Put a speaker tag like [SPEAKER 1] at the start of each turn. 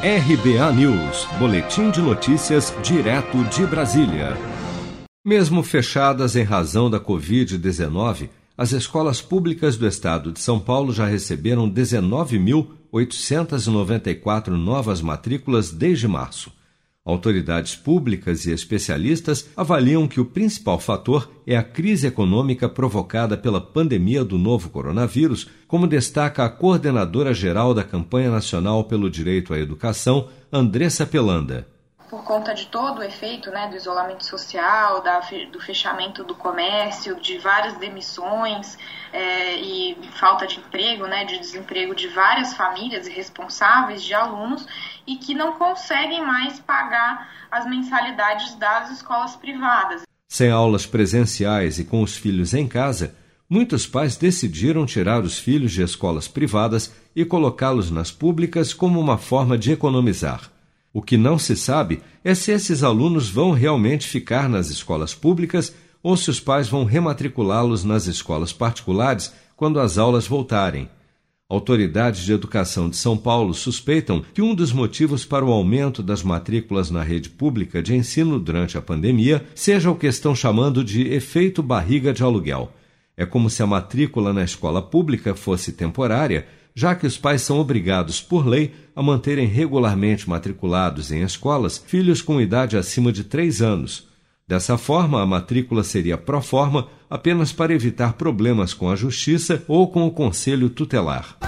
[SPEAKER 1] RBA News, Boletim de Notícias, direto de Brasília. Mesmo fechadas em razão da Covid-19, as escolas públicas do estado de São Paulo já receberam 19.894 novas matrículas desde março. Autoridades públicas e especialistas avaliam que o principal fator é a crise econômica provocada pela pandemia do novo coronavírus, como destaca a coordenadora geral da Campanha Nacional pelo Direito à Educação, Andressa Pelanda
[SPEAKER 2] por conta de todo o efeito né, do isolamento social, da, do fechamento do comércio, de várias demissões é, e falta de emprego, né, de desemprego de várias famílias responsáveis de alunos e que não conseguem mais pagar as mensalidades das escolas privadas.
[SPEAKER 1] Sem aulas presenciais e com os filhos em casa, muitos pais decidiram tirar os filhos de escolas privadas e colocá-los nas públicas como uma forma de economizar. O que não se sabe é se esses alunos vão realmente ficar nas escolas públicas ou se os pais vão rematriculá-los nas escolas particulares quando as aulas voltarem. Autoridades de educação de São Paulo suspeitam que um dos motivos para o aumento das matrículas na rede pública de ensino durante a pandemia seja o que estão chamando de efeito barriga de aluguel. É como se a matrícula na escola pública fosse temporária já que os pais são obrigados, por lei, a manterem regularmente matriculados em escolas filhos com idade acima de três anos. Dessa forma, a matrícula seria pró forma apenas para evitar problemas com a justiça ou com o conselho tutelar.